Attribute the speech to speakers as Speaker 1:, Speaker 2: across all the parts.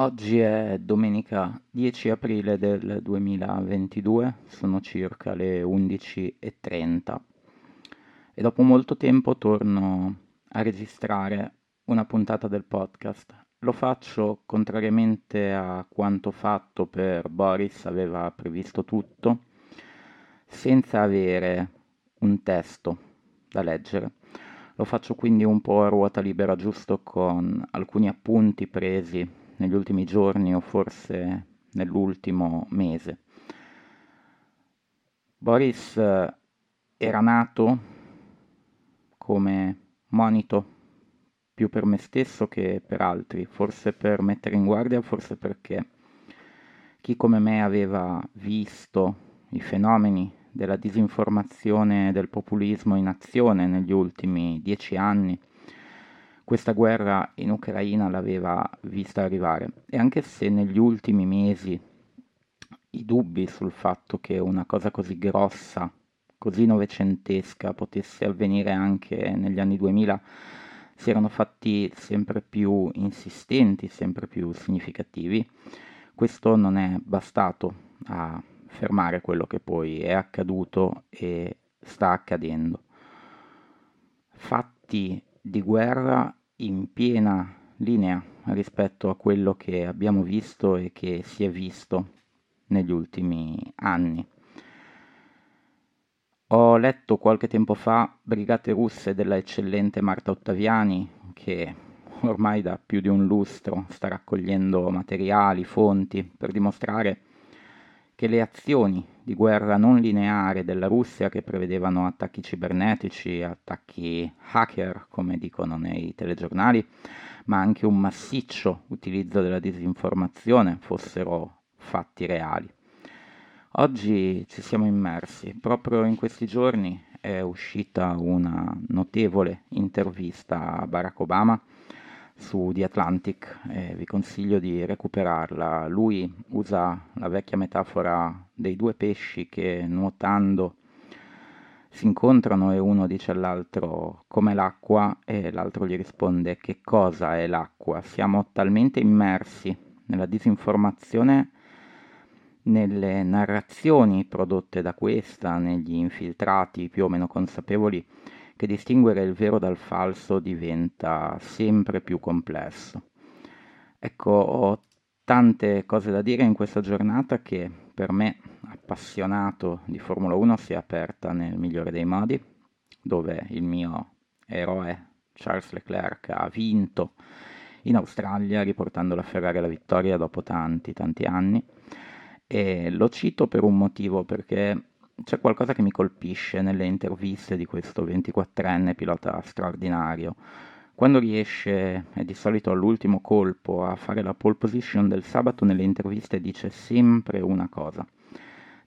Speaker 1: Oggi è domenica 10 aprile del 2022, sono circa le 11.30 e dopo molto tempo torno a registrare una puntata del podcast. Lo faccio contrariamente a quanto fatto per Boris, aveva previsto tutto, senza avere un testo da leggere. Lo faccio quindi un po' a ruota libera, giusto con alcuni appunti presi negli ultimi giorni o forse nell'ultimo mese. Boris eh, era nato come monito più per me stesso che per altri, forse per mettere in guardia, forse perché chi come me aveva visto i fenomeni della disinformazione e del populismo in azione negli ultimi dieci anni questa guerra in Ucraina l'aveva vista arrivare e anche se negli ultimi mesi i dubbi sul fatto che una cosa così grossa, così novecentesca potesse avvenire anche negli anni 2000 si erano fatti sempre più insistenti, sempre più significativi, questo non è bastato a fermare quello che poi è accaduto e sta accadendo. Fatti di guerra in piena linea rispetto a quello che abbiamo visto e che si è visto negli ultimi anni. Ho letto qualche tempo fa Brigate russe della eccellente Marta Ottaviani, che ormai da più di un lustro sta raccogliendo materiali, fonti, per dimostrare che le azioni di guerra non lineare della Russia che prevedevano attacchi cibernetici, attacchi hacker, come dicono nei telegiornali, ma anche un massiccio utilizzo della disinformazione fossero fatti reali. Oggi ci siamo immersi, proprio in questi giorni è uscita una notevole intervista a Barack Obama su The Atlantic e vi consiglio di recuperarla. Lui usa la vecchia metafora dei due pesci che nuotando si incontrano e uno dice all'altro com'è l'acqua e l'altro gli risponde che cosa è l'acqua. Siamo talmente immersi nella disinformazione, nelle narrazioni prodotte da questa, negli infiltrati più o meno consapevoli, che distinguere il vero dal falso diventa sempre più complesso. Ecco, ho tante cose da dire in questa giornata che per me, appassionato di Formula 1, si è aperta nel migliore dei modi, dove il mio eroe Charles Leclerc ha vinto in Australia riportando la Ferrari alla vittoria dopo tanti tanti anni e lo cito per un motivo perché c'è qualcosa che mi colpisce nelle interviste di questo 24enne pilota straordinario. Quando riesce, è di solito all'ultimo colpo, a fare la pole position del sabato, nelle interviste dice sempre una cosa.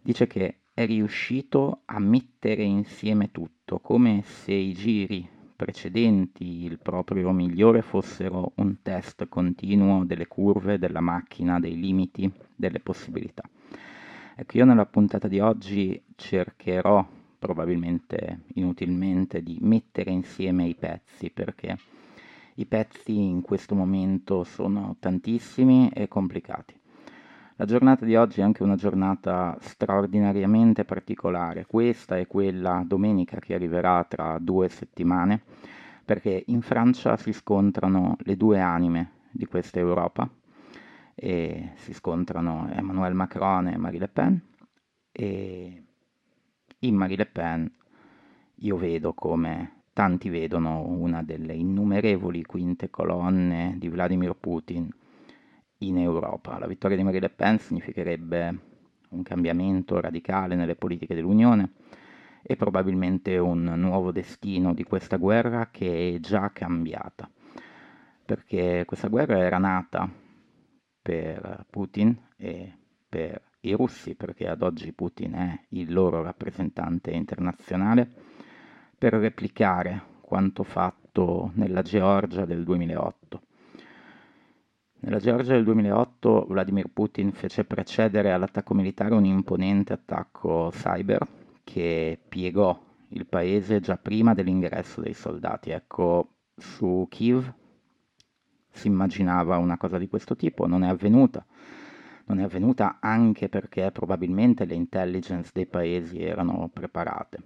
Speaker 1: Dice che è riuscito a mettere insieme tutto, come se i giri precedenti, il proprio migliore, fossero un test continuo delle curve, della macchina, dei limiti, delle possibilità. Ecco, io nella puntata di oggi cercherò, probabilmente inutilmente, di mettere insieme i pezzi, perché i pezzi in questo momento sono tantissimi e complicati. La giornata di oggi è anche una giornata straordinariamente particolare, questa è quella domenica che arriverà tra due settimane, perché in Francia si scontrano le due anime di questa Europa, e si scontrano Emmanuel Macron e Marie Le Pen, e in Marie Le Pen io vedo come tanti vedono una delle innumerevoli quinte colonne di Vladimir Putin in Europa. La vittoria di Marie Le Pen significherebbe un cambiamento radicale nelle politiche dell'Unione e probabilmente un nuovo destino di questa guerra che è già cambiata, perché questa guerra era nata per Putin e per i russi, perché ad oggi Putin è il loro rappresentante internazionale, per replicare quanto fatto nella Georgia del 2008. Nella Georgia del 2008 Vladimir Putin fece precedere all'attacco militare un imponente attacco cyber che piegò il paese già prima dell'ingresso dei soldati. Ecco, su Kiev si immaginava una cosa di questo tipo, non è avvenuta. Non è avvenuta anche perché probabilmente le intelligence dei paesi erano preparate.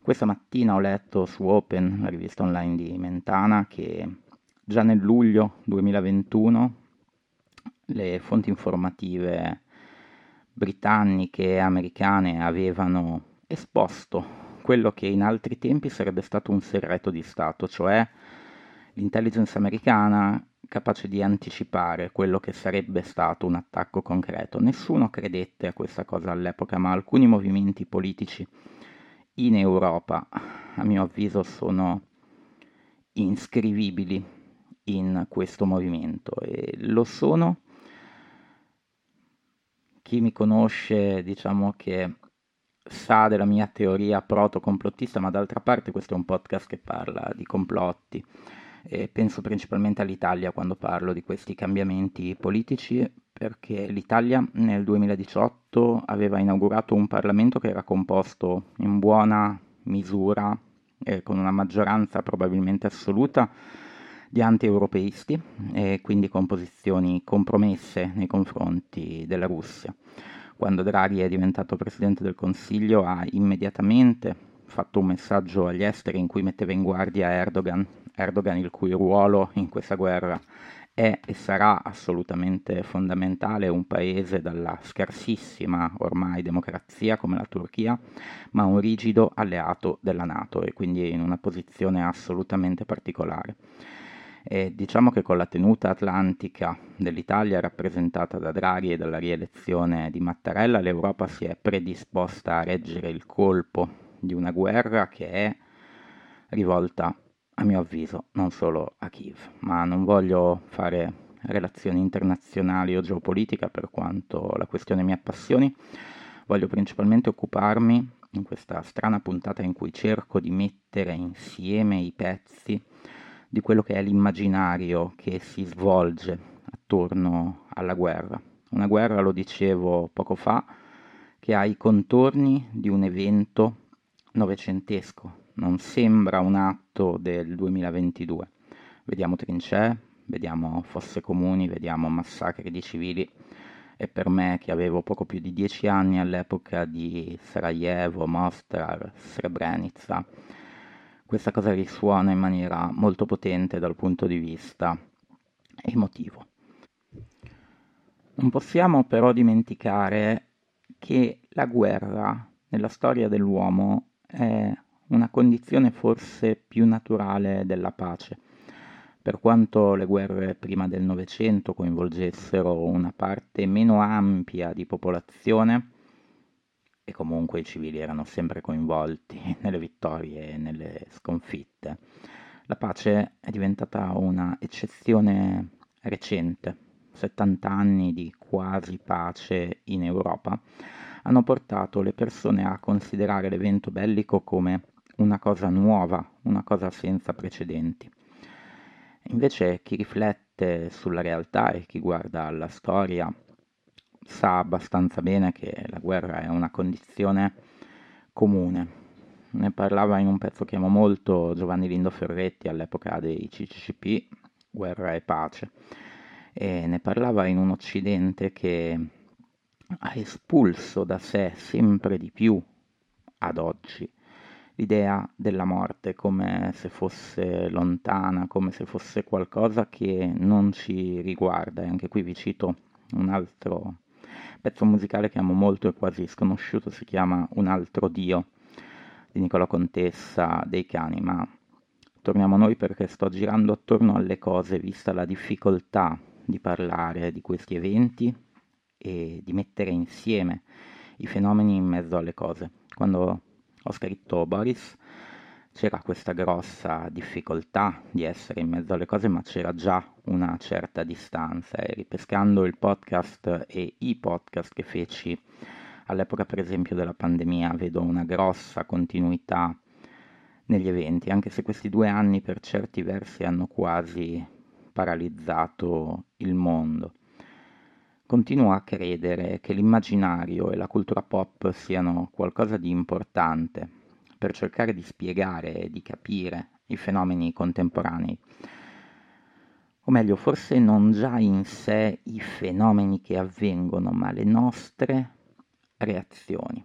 Speaker 1: Questa mattina ho letto su Open, la rivista online di Mentana, che già nel luglio 2021 le fonti informative britanniche e americane avevano esposto quello che in altri tempi sarebbe stato un segreto di Stato, cioè l'intelligence americana capace di anticipare quello che sarebbe stato un attacco concreto. Nessuno credette a questa cosa all'epoca, ma alcuni movimenti politici in Europa, a mio avviso, sono inscrivibili in questo movimento e lo sono. Chi mi conosce, diciamo che sa della mia teoria proto-complottista, ma d'altra parte questo è un podcast che parla di complotti e penso principalmente all'Italia quando parlo di questi cambiamenti politici, perché l'Italia nel 2018 aveva inaugurato un Parlamento che era composto in buona misura e con una maggioranza probabilmente assoluta di anti-europeisti e quindi con posizioni compromesse nei confronti della Russia. Quando Draghi è diventato Presidente del Consiglio ha immediatamente fatto un messaggio agli esteri in cui metteva in guardia Erdogan Erdogan il cui ruolo in questa guerra è e sarà assolutamente fondamentale un paese dalla scarsissima ormai democrazia come la Turchia, ma un rigido alleato della Nato e quindi in una posizione assolutamente particolare. E diciamo che con la tenuta atlantica dell'Italia rappresentata da Draghi e dalla rielezione di Mattarella, l'Europa si è predisposta a reggere il colpo di una guerra che è rivolta a mio avviso, non solo a Kiev, ma non voglio fare relazioni internazionali o geopolitica per quanto la questione mi appassioni, voglio principalmente occuparmi in questa strana puntata in cui cerco di mettere insieme i pezzi di quello che è l'immaginario che si svolge attorno alla guerra. Una guerra, lo dicevo poco fa, che ha i contorni di un evento novecentesco, non sembra un atto del 2022. Vediamo trincee, vediamo fosse comuni, vediamo massacri di civili e per me che avevo poco più di dieci anni all'epoca di Sarajevo, Mostar, Srebrenica, questa cosa risuona in maniera molto potente dal punto di vista emotivo. Non possiamo però dimenticare che la guerra nella storia dell'uomo è una condizione forse più naturale della pace. Per quanto le guerre prima del Novecento coinvolgessero una parte meno ampia di popolazione, e comunque i civili erano sempre coinvolti nelle vittorie e nelle sconfitte, la pace è diventata una eccezione recente. 70 anni di quasi pace in Europa hanno portato le persone a considerare l'evento bellico come una cosa nuova, una cosa senza precedenti. Invece chi riflette sulla realtà e chi guarda alla storia sa abbastanza bene che la guerra è una condizione comune. Ne parlava in un pezzo che amo molto Giovanni Lindo Ferretti all'epoca dei CCCP, Guerra e Pace, e ne parlava in un Occidente che ha espulso da sé sempre di più ad oggi l'idea della morte come se fosse lontana, come se fosse qualcosa che non ci riguarda. E anche qui vi cito un altro pezzo musicale che amo molto e quasi sconosciuto, si chiama Un altro Dio di Nicola Contessa dei Cani, ma torniamo a noi perché sto girando attorno alle cose, vista la difficoltà di parlare di questi eventi e di mettere insieme i fenomeni in mezzo alle cose. Quando ho scritto Boris, c'era questa grossa difficoltà di essere in mezzo alle cose, ma c'era già una certa distanza e ripescando il podcast e i podcast che feci all'epoca per esempio della pandemia vedo una grossa continuità negli eventi, anche se questi due anni per certi versi hanno quasi paralizzato il mondo. Continuo a credere che l'immaginario e la cultura pop siano qualcosa di importante per cercare di spiegare e di capire i fenomeni contemporanei. O meglio, forse non già in sé i fenomeni che avvengono, ma le nostre reazioni.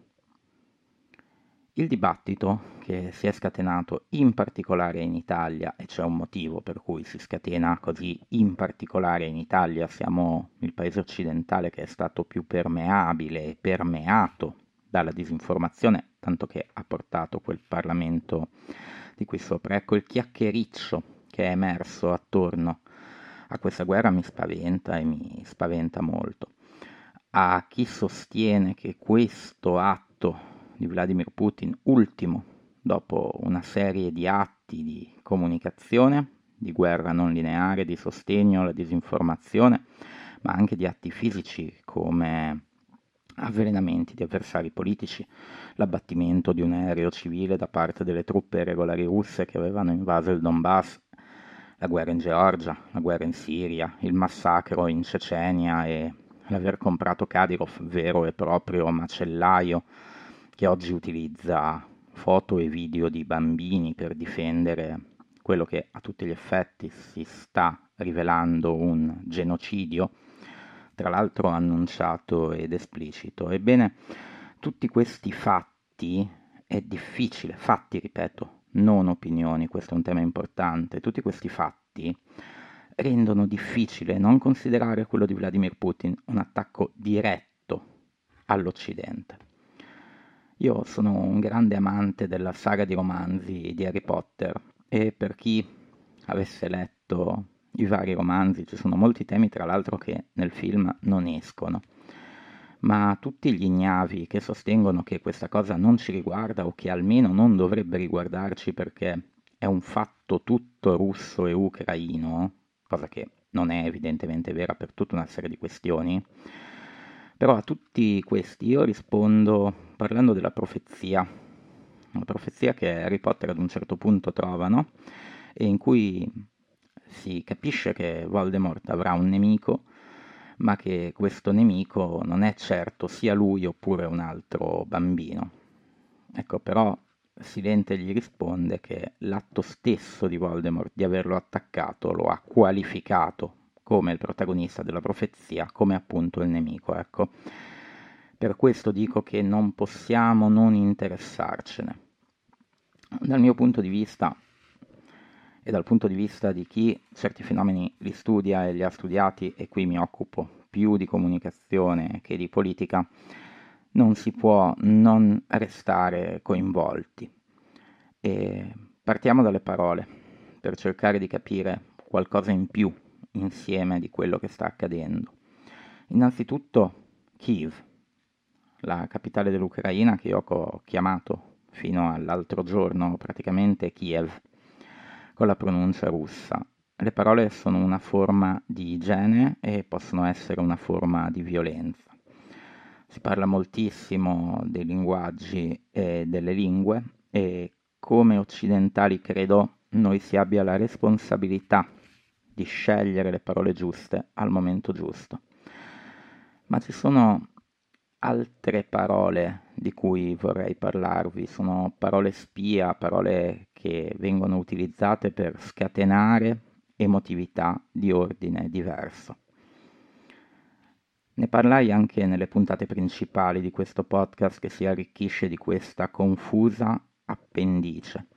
Speaker 1: Il dibattito che si è scatenato in particolare in Italia, e c'è un motivo per cui si scatena così in particolare in Italia, siamo il paese occidentale che è stato più permeabile e permeato dalla disinformazione, tanto che ha portato quel Parlamento di qui sopra. Ecco il chiacchiericcio che è emerso attorno a questa guerra mi spaventa e mi spaventa molto. A chi sostiene che questo atto di Vladimir Putin, ultimo dopo una serie di atti di comunicazione, di guerra non lineare, di sostegno alla disinformazione, ma anche di atti fisici come avvelenamenti di avversari politici, l'abbattimento di un aereo civile da parte delle truppe regolari russe che avevano invaso il Donbass, la guerra in Georgia, la guerra in Siria, il massacro in Cecenia e l'aver comprato Kadyrov, vero e proprio macellaio che oggi utilizza foto e video di bambini per difendere quello che a tutti gli effetti si sta rivelando un genocidio, tra l'altro annunciato ed esplicito. Ebbene, tutti questi fatti è difficile, fatti ripeto, non opinioni, questo è un tema importante, tutti questi fatti rendono difficile non considerare quello di Vladimir Putin un attacco diretto all'Occidente. Io sono un grande amante della saga di romanzi di Harry Potter e per chi avesse letto i vari romanzi ci sono molti temi tra l'altro che nel film non escono. Ma tutti gli ignavi che sostengono che questa cosa non ci riguarda o che almeno non dovrebbe riguardarci perché è un fatto tutto russo e ucraino, cosa che non è evidentemente vera per tutta una serie di questioni, però a tutti questi io rispondo parlando della profezia, una profezia che Harry Potter ad un certo punto trova, no? E in cui si capisce che Voldemort avrà un nemico, ma che questo nemico non è certo sia lui oppure un altro bambino. Ecco, però Silente gli risponde che l'atto stesso di Voldemort di averlo attaccato lo ha qualificato come il protagonista della profezia, come appunto il nemico, ecco. Per questo dico che non possiamo non interessarcene. Dal mio punto di vista e dal punto di vista di chi certi fenomeni li studia e li ha studiati, e qui mi occupo più di comunicazione che di politica, non si può non restare coinvolti. E partiamo dalle parole per cercare di capire qualcosa in più insieme di quello che sta accadendo. Innanzitutto Kiev, la capitale dell'Ucraina che io ho chiamato fino all'altro giorno praticamente Kiev, con la pronuncia russa. Le parole sono una forma di igiene e possono essere una forma di violenza. Si parla moltissimo dei linguaggi e delle lingue e come occidentali credo noi si abbia la responsabilità di scegliere le parole giuste al momento giusto. Ma ci sono altre parole di cui vorrei parlarvi, sono parole spia, parole che vengono utilizzate per scatenare emotività di ordine diverso. Ne parlai anche nelle puntate principali di questo podcast che si arricchisce di questa confusa appendice.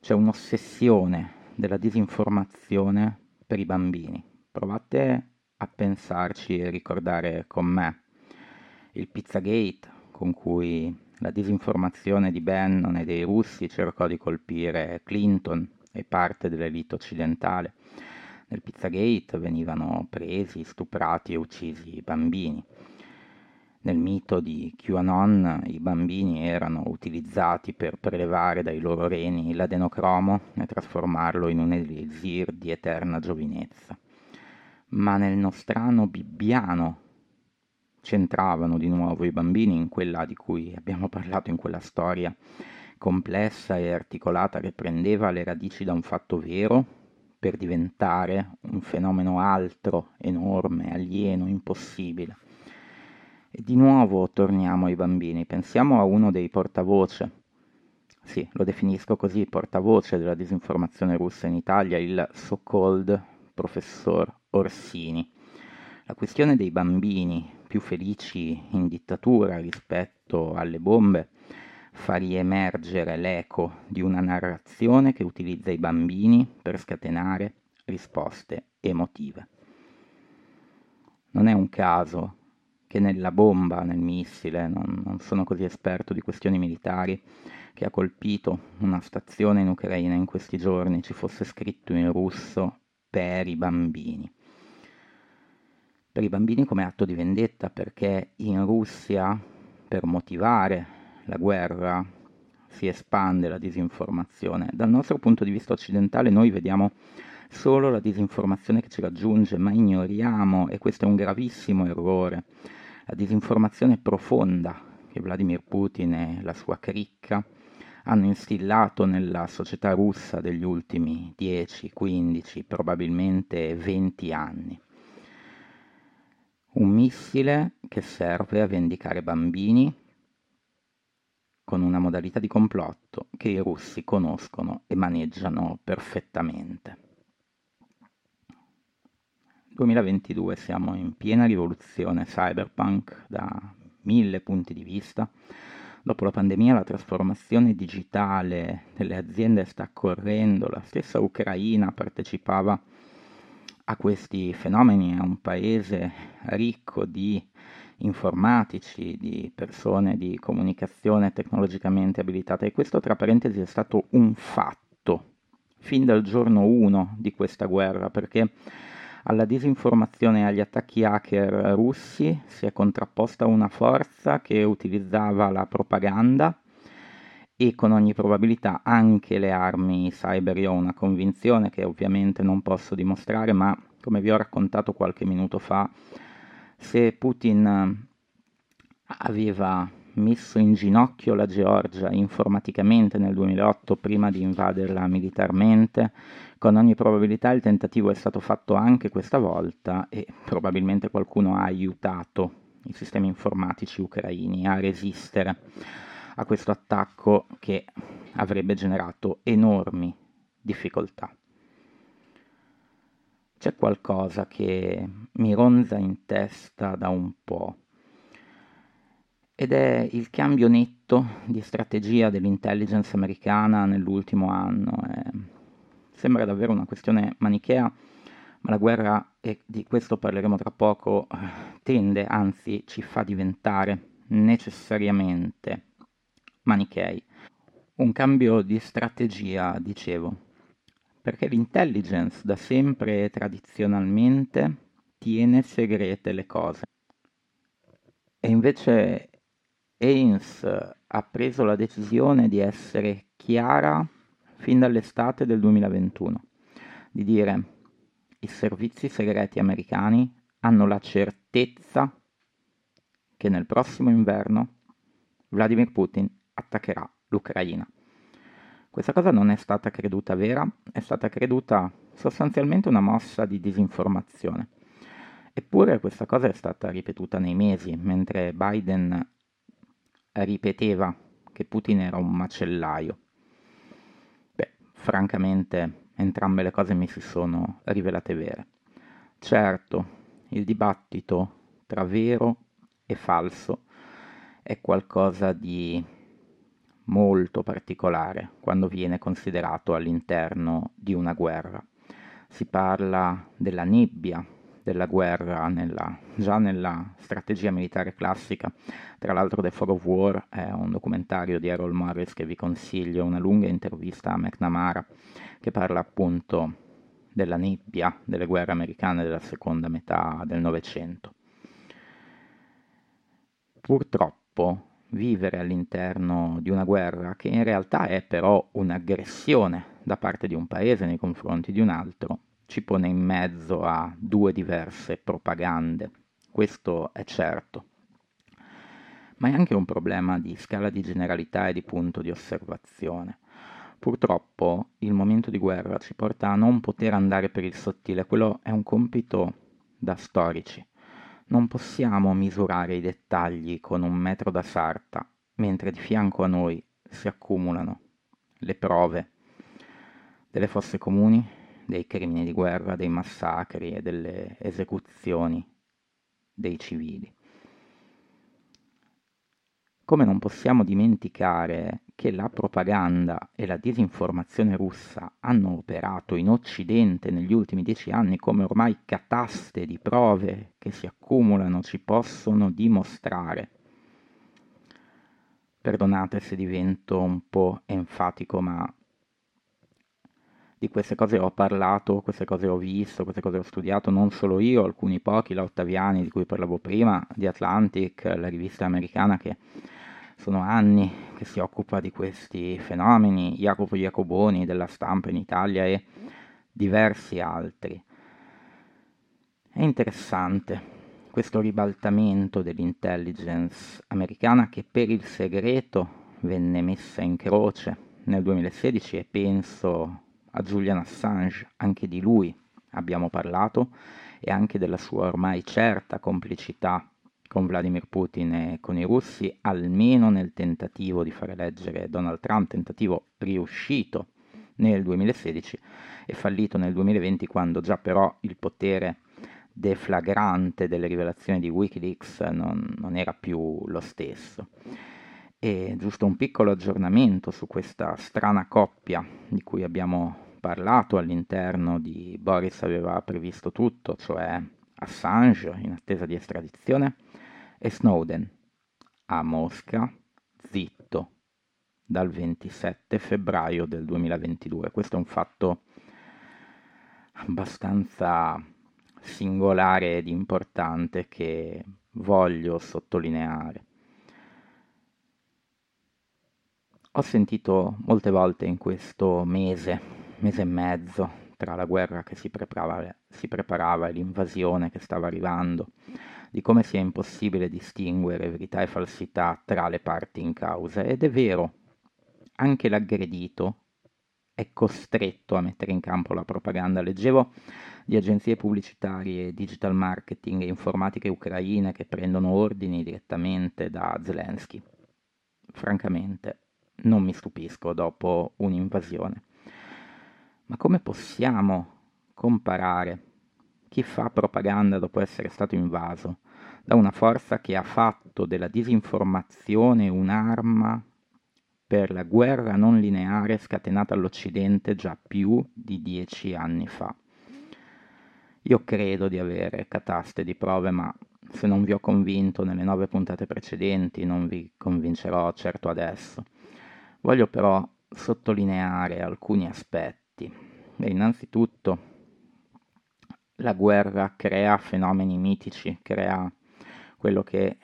Speaker 1: C'è un'ossessione della disinformazione per i bambini. Provate a pensarci e ricordare con me il Pizzagate con cui la disinformazione di Bannon e dei russi cercò di colpire Clinton e parte dell'elite occidentale. Nel Pizzagate venivano presi, stuprati e uccisi bambini. Nel mito di QAnon i bambini erano utilizzati per prelevare dai loro reni l'adenocromo e trasformarlo in un elisir di eterna giovinezza. Ma nel nostrano bibbiano c'entravano di nuovo i bambini in quella di cui abbiamo parlato in quella storia complessa e articolata che prendeva le radici da un fatto vero per diventare un fenomeno altro, enorme, alieno, impossibile. E di nuovo torniamo ai bambini, pensiamo a uno dei portavoce, sì, lo definisco così, portavoce della disinformazione russa in Italia, il so-called professor Orsini. La questione dei bambini più felici in dittatura rispetto alle bombe fa riemergere l'eco di una narrazione che utilizza i bambini per scatenare risposte emotive. Non è un caso che nella bomba, nel missile, non, non sono così esperto di questioni militari, che ha colpito una stazione in Ucraina in questi giorni ci fosse scritto in russo per i bambini. Per i bambini come atto di vendetta perché in Russia per motivare la guerra si espande la disinformazione. Dal nostro punto di vista occidentale noi vediamo solo la disinformazione che ci raggiunge, ma ignoriamo, e questo è un gravissimo errore, la disinformazione profonda che Vladimir Putin e la sua cricca hanno instillato nella società russa degli ultimi 10, 15, probabilmente 20 anni. Un missile che serve a vendicare bambini con una modalità di complotto che i russi conoscono e maneggiano perfettamente. 2022 siamo in piena rivoluzione cyberpunk da mille punti di vista. Dopo la pandemia la trasformazione digitale delle aziende sta correndo, la stessa Ucraina partecipava a questi fenomeni, è un paese ricco di informatici, di persone di comunicazione tecnologicamente abilitate. E questo tra parentesi è stato un fatto fin dal giorno 1 di questa guerra perché alla disinformazione e agli attacchi hacker russi si è contrapposta una forza che utilizzava la propaganda e con ogni probabilità anche le armi cyber. Io ho una convinzione che ovviamente non posso dimostrare, ma come vi ho raccontato qualche minuto fa, se Putin aveva messo in ginocchio la Georgia informaticamente nel 2008 prima di invaderla militarmente, con ogni probabilità il tentativo è stato fatto anche questa volta e probabilmente qualcuno ha aiutato i sistemi informatici ucraini a resistere a questo attacco che avrebbe generato enormi difficoltà. C'è qualcosa che mi ronza in testa da un po' ed è il cambio netto di strategia dell'intelligence americana nell'ultimo anno. Eh, sembra davvero una questione manichea, ma la guerra, e di questo parleremo tra poco, tende, anzi ci fa diventare necessariamente manichei. Un cambio di strategia, dicevo, perché l'intelligence da sempre e tradizionalmente tiene segrete le cose. E invece Haynes ha preso la decisione di essere chiara fin dall'estate del 2021, di dire i servizi segreti americani hanno la certezza che nel prossimo inverno Vladimir Putin attaccherà l'Ucraina. Questa cosa non è stata creduta vera, è stata creduta sostanzialmente una mossa di disinformazione. Eppure questa cosa è stata ripetuta nei mesi, mentre Biden ripeteva che Putin era un macellaio. Beh, francamente entrambe le cose mi si sono rivelate vere. Certo, il dibattito tra vero e falso è qualcosa di molto particolare quando viene considerato all'interno di una guerra. Si parla della nebbia della guerra nella, già nella strategia militare classica. Tra l'altro The Fog of War è un documentario di Errol Morris che vi consiglio, una lunga intervista a McNamara che parla appunto della nebbia delle guerre americane della seconda metà del Novecento. Purtroppo vivere all'interno di una guerra che in realtà è però un'aggressione da parte di un paese nei confronti di un altro, ci pone in mezzo a due diverse propagande, questo è certo. Ma è anche un problema di scala di generalità e di punto di osservazione. Purtroppo il momento di guerra ci porta a non poter andare per il sottile, quello è un compito da storici. Non possiamo misurare i dettagli con un metro da sarta, mentre di fianco a noi si accumulano le prove delle fosse comuni, dei crimini di guerra, dei massacri e delle esecuzioni dei civili. Come non possiamo dimenticare che la propaganda e la disinformazione russa hanno operato in Occidente negli ultimi dieci anni come ormai cataste di prove che si accumulano ci possono dimostrare. Perdonate se divento un po' enfatico, ma di queste cose ho parlato, queste cose ho visto, queste cose ho studiato, non solo io, alcuni pochi, la Ottaviani di cui parlavo prima, di Atlantic, la rivista americana che sono anni che si occupa di questi fenomeni, Jacopo Jacoboni della stampa in Italia e diversi altri. È interessante questo ribaltamento dell'intelligence americana che per il segreto venne messa in croce nel 2016 e penso a Julian Assange, anche di lui abbiamo parlato e anche della sua ormai certa complicità con Vladimir Putin e con i russi, almeno nel tentativo di fare eleggere Donald Trump, tentativo riuscito nel 2016 e fallito nel 2020 quando già però il potere deflagrante delle rivelazioni di Wikileaks non, non era più lo stesso. E giusto un piccolo aggiornamento su questa strana coppia di cui abbiamo parlato all'interno di Boris aveva previsto tutto, cioè Assange in attesa di estradizione e Snowden a Mosca, zitto, dal 27 febbraio del 2022. Questo è un fatto abbastanza singolare ed importante che voglio sottolineare. Ho sentito molte volte in questo mese mese e mezzo tra la guerra che si preparava, si preparava e l'invasione che stava arrivando, di come sia impossibile distinguere verità e falsità tra le parti in causa. Ed è vero, anche l'aggredito è costretto a mettere in campo la propaganda. Leggevo di agenzie pubblicitarie, digital marketing e informatiche ucraine che prendono ordini direttamente da Zelensky. Francamente, non mi stupisco dopo un'invasione. Ma come possiamo comparare chi fa propaganda dopo essere stato invaso da una forza che ha fatto della disinformazione un'arma per la guerra non lineare scatenata all'Occidente già più di dieci anni fa? Io credo di avere cataste di prove, ma se non vi ho convinto nelle nove puntate precedenti, non vi convincerò certo adesso. Voglio però sottolineare alcuni aspetti aspetti. Beh, innanzitutto la guerra crea fenomeni mitici, crea quello che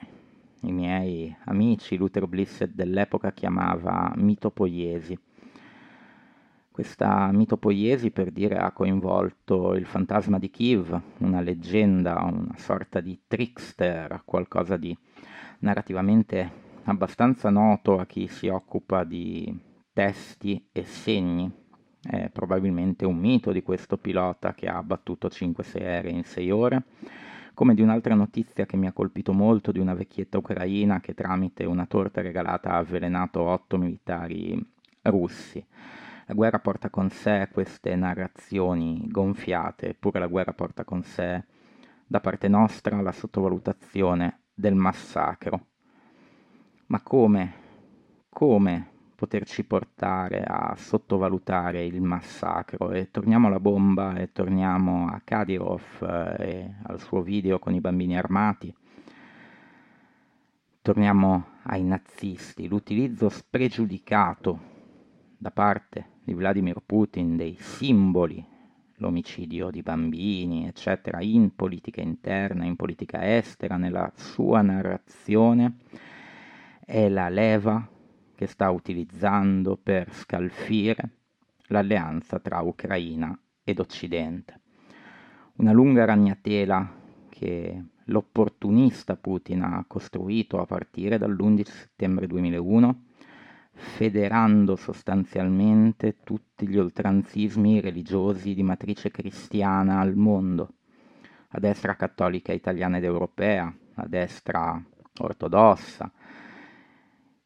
Speaker 1: i miei amici Luther Blissett dell'epoca chiamava mitopoiesi. Questa mitopoiesi, per dire, ha coinvolto il fantasma di Kiev, una leggenda, una sorta di trickster, qualcosa di narrativamente abbastanza noto a chi si occupa di testi e segni è probabilmente un mito di questo pilota che ha abbattuto 5-6 aerei in 6 ore, come di un'altra notizia che mi ha colpito molto di una vecchietta ucraina che tramite una torta regalata ha avvelenato 8 militari russi. La guerra porta con sé queste narrazioni gonfiate, eppure la guerra porta con sé da parte nostra la sottovalutazione del massacro. Ma come, come poterci portare a sottovalutare il massacro e torniamo alla bomba e torniamo a Kadyrov eh, e al suo video con i bambini armati. Torniamo ai nazisti, l'utilizzo spregiudicato da parte di Vladimir Putin dei simboli, l'omicidio di bambini, eccetera, in politica interna, in politica estera, nella sua narrazione, è la leva che sta utilizzando per scalfire l'alleanza tra Ucraina ed Occidente. Una lunga ragnatela che l'opportunista Putin ha costruito a partire dall'11 settembre 2001, federando sostanzialmente tutti gli oltranzismi religiosi di matrice cristiana al mondo, a destra cattolica italiana ed europea, a destra ortodossa,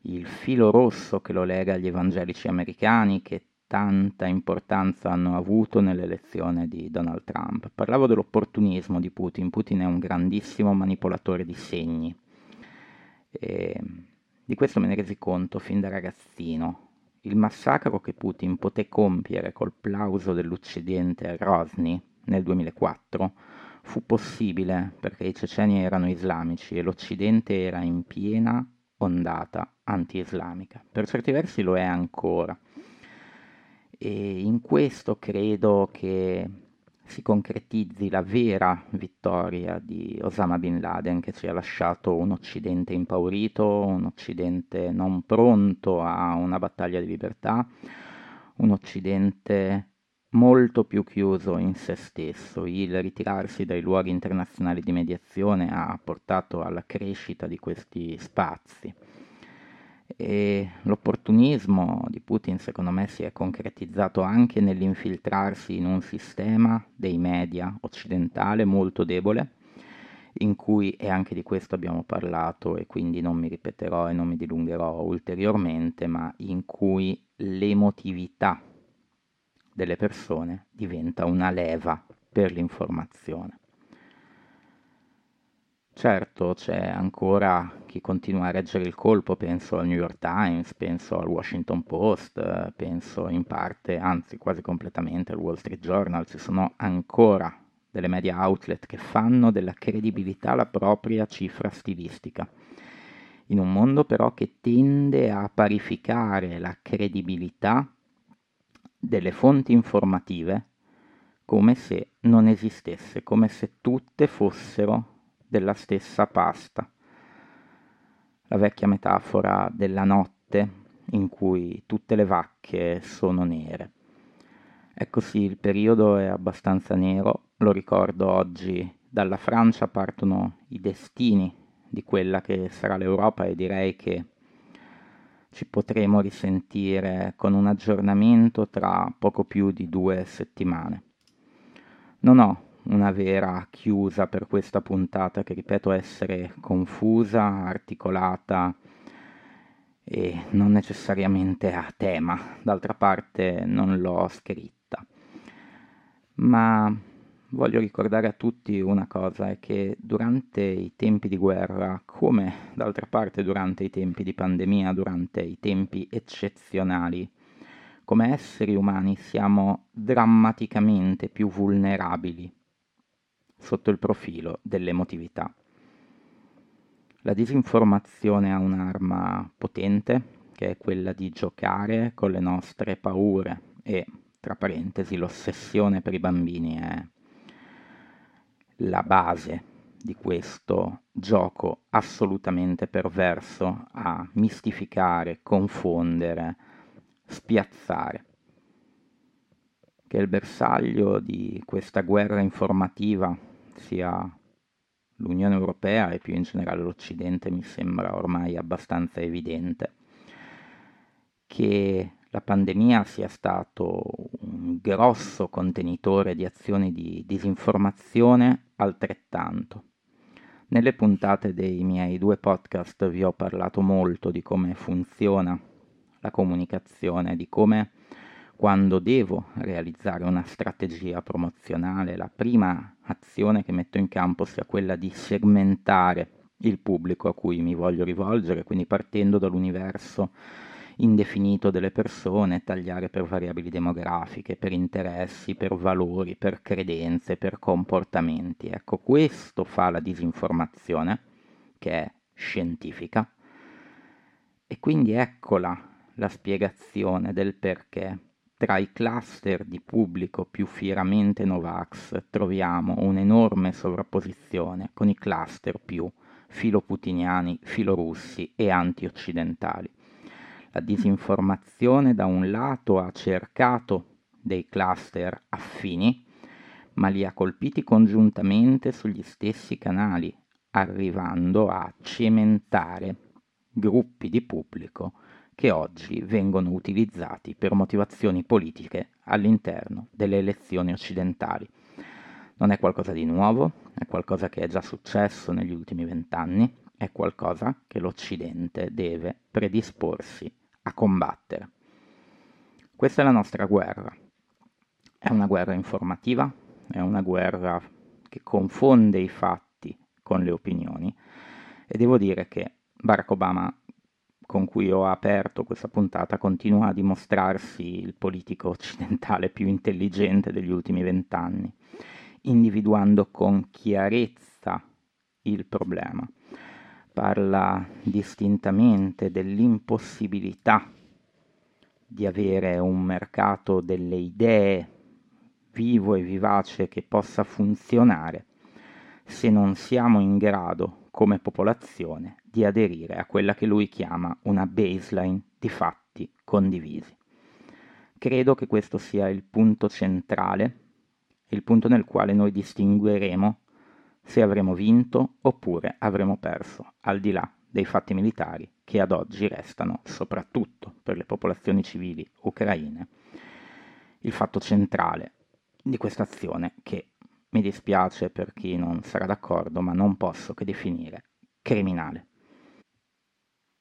Speaker 1: il filo rosso che lo lega agli evangelici americani che tanta importanza hanno avuto nell'elezione di Donald Trump. Parlavo dell'opportunismo di Putin. Putin è un grandissimo manipolatore di segni. E di questo me ne resi conto fin da ragazzino. Il massacro che Putin poté compiere col plauso dell'Occidente a Rosny nel 2004 fu possibile perché i ceceni erano islamici e l'Occidente era in piena ondata anti-islamica. Per certi versi lo è ancora. E in questo credo che si concretizzi la vera vittoria di Osama Bin Laden che ci ha lasciato un Occidente impaurito, un Occidente non pronto a una battaglia di libertà, un Occidente molto più chiuso in se stesso. Il ritirarsi dai luoghi internazionali di mediazione ha portato alla crescita di questi spazi. E l'opportunismo di Putin secondo me si è concretizzato anche nell'infiltrarsi in un sistema dei media occidentale molto debole, in cui, e anche di questo abbiamo parlato e quindi non mi ripeterò e non mi dilungherò ulteriormente, ma in cui l'emotività delle persone diventa una leva per l'informazione. Certo, c'è ancora chi continua a reggere il colpo, penso al New York Times, penso al Washington Post, penso in parte, anzi quasi completamente al Wall Street Journal, ci sono ancora delle media outlet che fanno della credibilità la propria cifra stilistica. In un mondo però che tende a parificare la credibilità delle fonti informative come se non esistesse, come se tutte fossero della stessa pasta. La vecchia metafora della notte in cui tutte le vacche sono nere. Ecco sì, il periodo è abbastanza nero, lo ricordo oggi, dalla Francia partono i destini di quella che sarà l'Europa e direi che ci potremo risentire con un aggiornamento tra poco più di due settimane. Non ho una vera chiusa per questa puntata che ripeto essere confusa, articolata e non necessariamente a tema, d'altra parte non l'ho scritta. Ma voglio ricordare a tutti una cosa, è che durante i tempi di guerra, come d'altra parte durante i tempi di pandemia, durante i tempi eccezionali, come esseri umani siamo drammaticamente più vulnerabili sotto il profilo dell'emotività. La disinformazione ha un'arma potente, che è quella di giocare con le nostre paure e, tra parentesi, l'ossessione per i bambini è la base di questo gioco assolutamente perverso a mistificare, confondere, spiazzare. Che il bersaglio di questa guerra informativa sia l'Unione Europea e più in generale l'Occidente mi sembra ormai abbastanza evidente. Che la pandemia sia stato un grosso contenitore di azioni di disinformazione altrettanto. Nelle puntate dei miei due podcast vi ho parlato molto di come funziona la comunicazione, di come quando devo realizzare una strategia promozionale, la prima azione che metto in campo sia quella di segmentare il pubblico a cui mi voglio rivolgere, quindi partendo dall'universo indefinito delle persone, tagliare per variabili demografiche, per interessi, per valori, per credenze, per comportamenti. Ecco, questo fa la disinformazione, che è scientifica, e quindi eccola la spiegazione del perché tra i cluster di pubblico più fieramente Novax troviamo un'enorme sovrapposizione con i cluster più filoputiniani, filorussi e antioccidentali. La disinformazione da un lato ha cercato dei cluster affini, ma li ha colpiti congiuntamente sugli stessi canali, arrivando a cementare gruppi di pubblico che oggi vengono utilizzati per motivazioni politiche all'interno delle elezioni occidentali. Non è qualcosa di nuovo, è qualcosa che è già successo negli ultimi vent'anni, è qualcosa che l'Occidente deve predisporsi a combattere. Questa è la nostra guerra. È una guerra informativa, è una guerra che confonde i fatti con le opinioni e devo dire che Barack Obama con cui ho aperto questa puntata continua a dimostrarsi il politico occidentale più intelligente degli ultimi vent'anni, individuando con chiarezza il problema. Parla distintamente dell'impossibilità di avere un mercato delle idee vivo e vivace che possa funzionare se non siamo in grado come popolazione di aderire a quella che lui chiama una baseline di fatti condivisi. Credo che questo sia il punto centrale, il punto nel quale noi distingueremo se avremo vinto oppure avremo perso, al di là dei fatti militari che ad oggi restano, soprattutto per le popolazioni civili ucraine, il fatto centrale di questa azione che mi dispiace per chi non sarà d'accordo, ma non posso che definire criminale.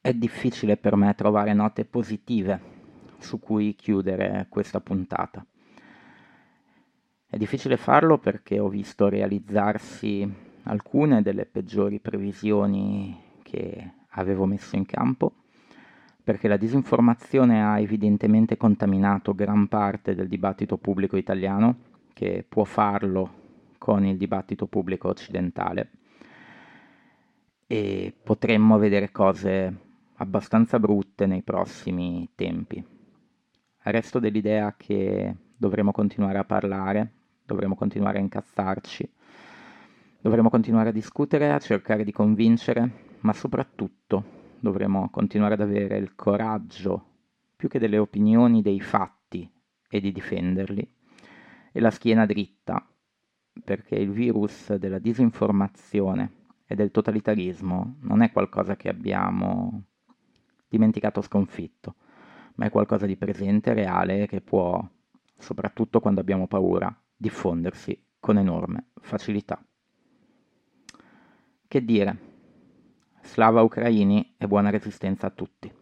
Speaker 1: È difficile per me trovare note positive su cui chiudere questa puntata. È difficile farlo perché ho visto realizzarsi alcune delle peggiori previsioni che avevo messo in campo, perché la disinformazione ha evidentemente contaminato gran parte del dibattito pubblico italiano, che può farlo con il dibattito pubblico occidentale e potremmo vedere cose abbastanza brutte nei prossimi tempi. Resto dell'idea che dovremo continuare a parlare, dovremo continuare a incazzarci, dovremo continuare a discutere, a cercare di convincere, ma soprattutto dovremo continuare ad avere il coraggio, più che delle opinioni, dei fatti e di difenderli, e la schiena dritta perché il virus della disinformazione e del totalitarismo non è qualcosa che abbiamo dimenticato sconfitto, ma è qualcosa di presente, reale, che può, soprattutto quando abbiamo paura, diffondersi con enorme facilità. Che dire? Slava ucraini e buona resistenza a tutti.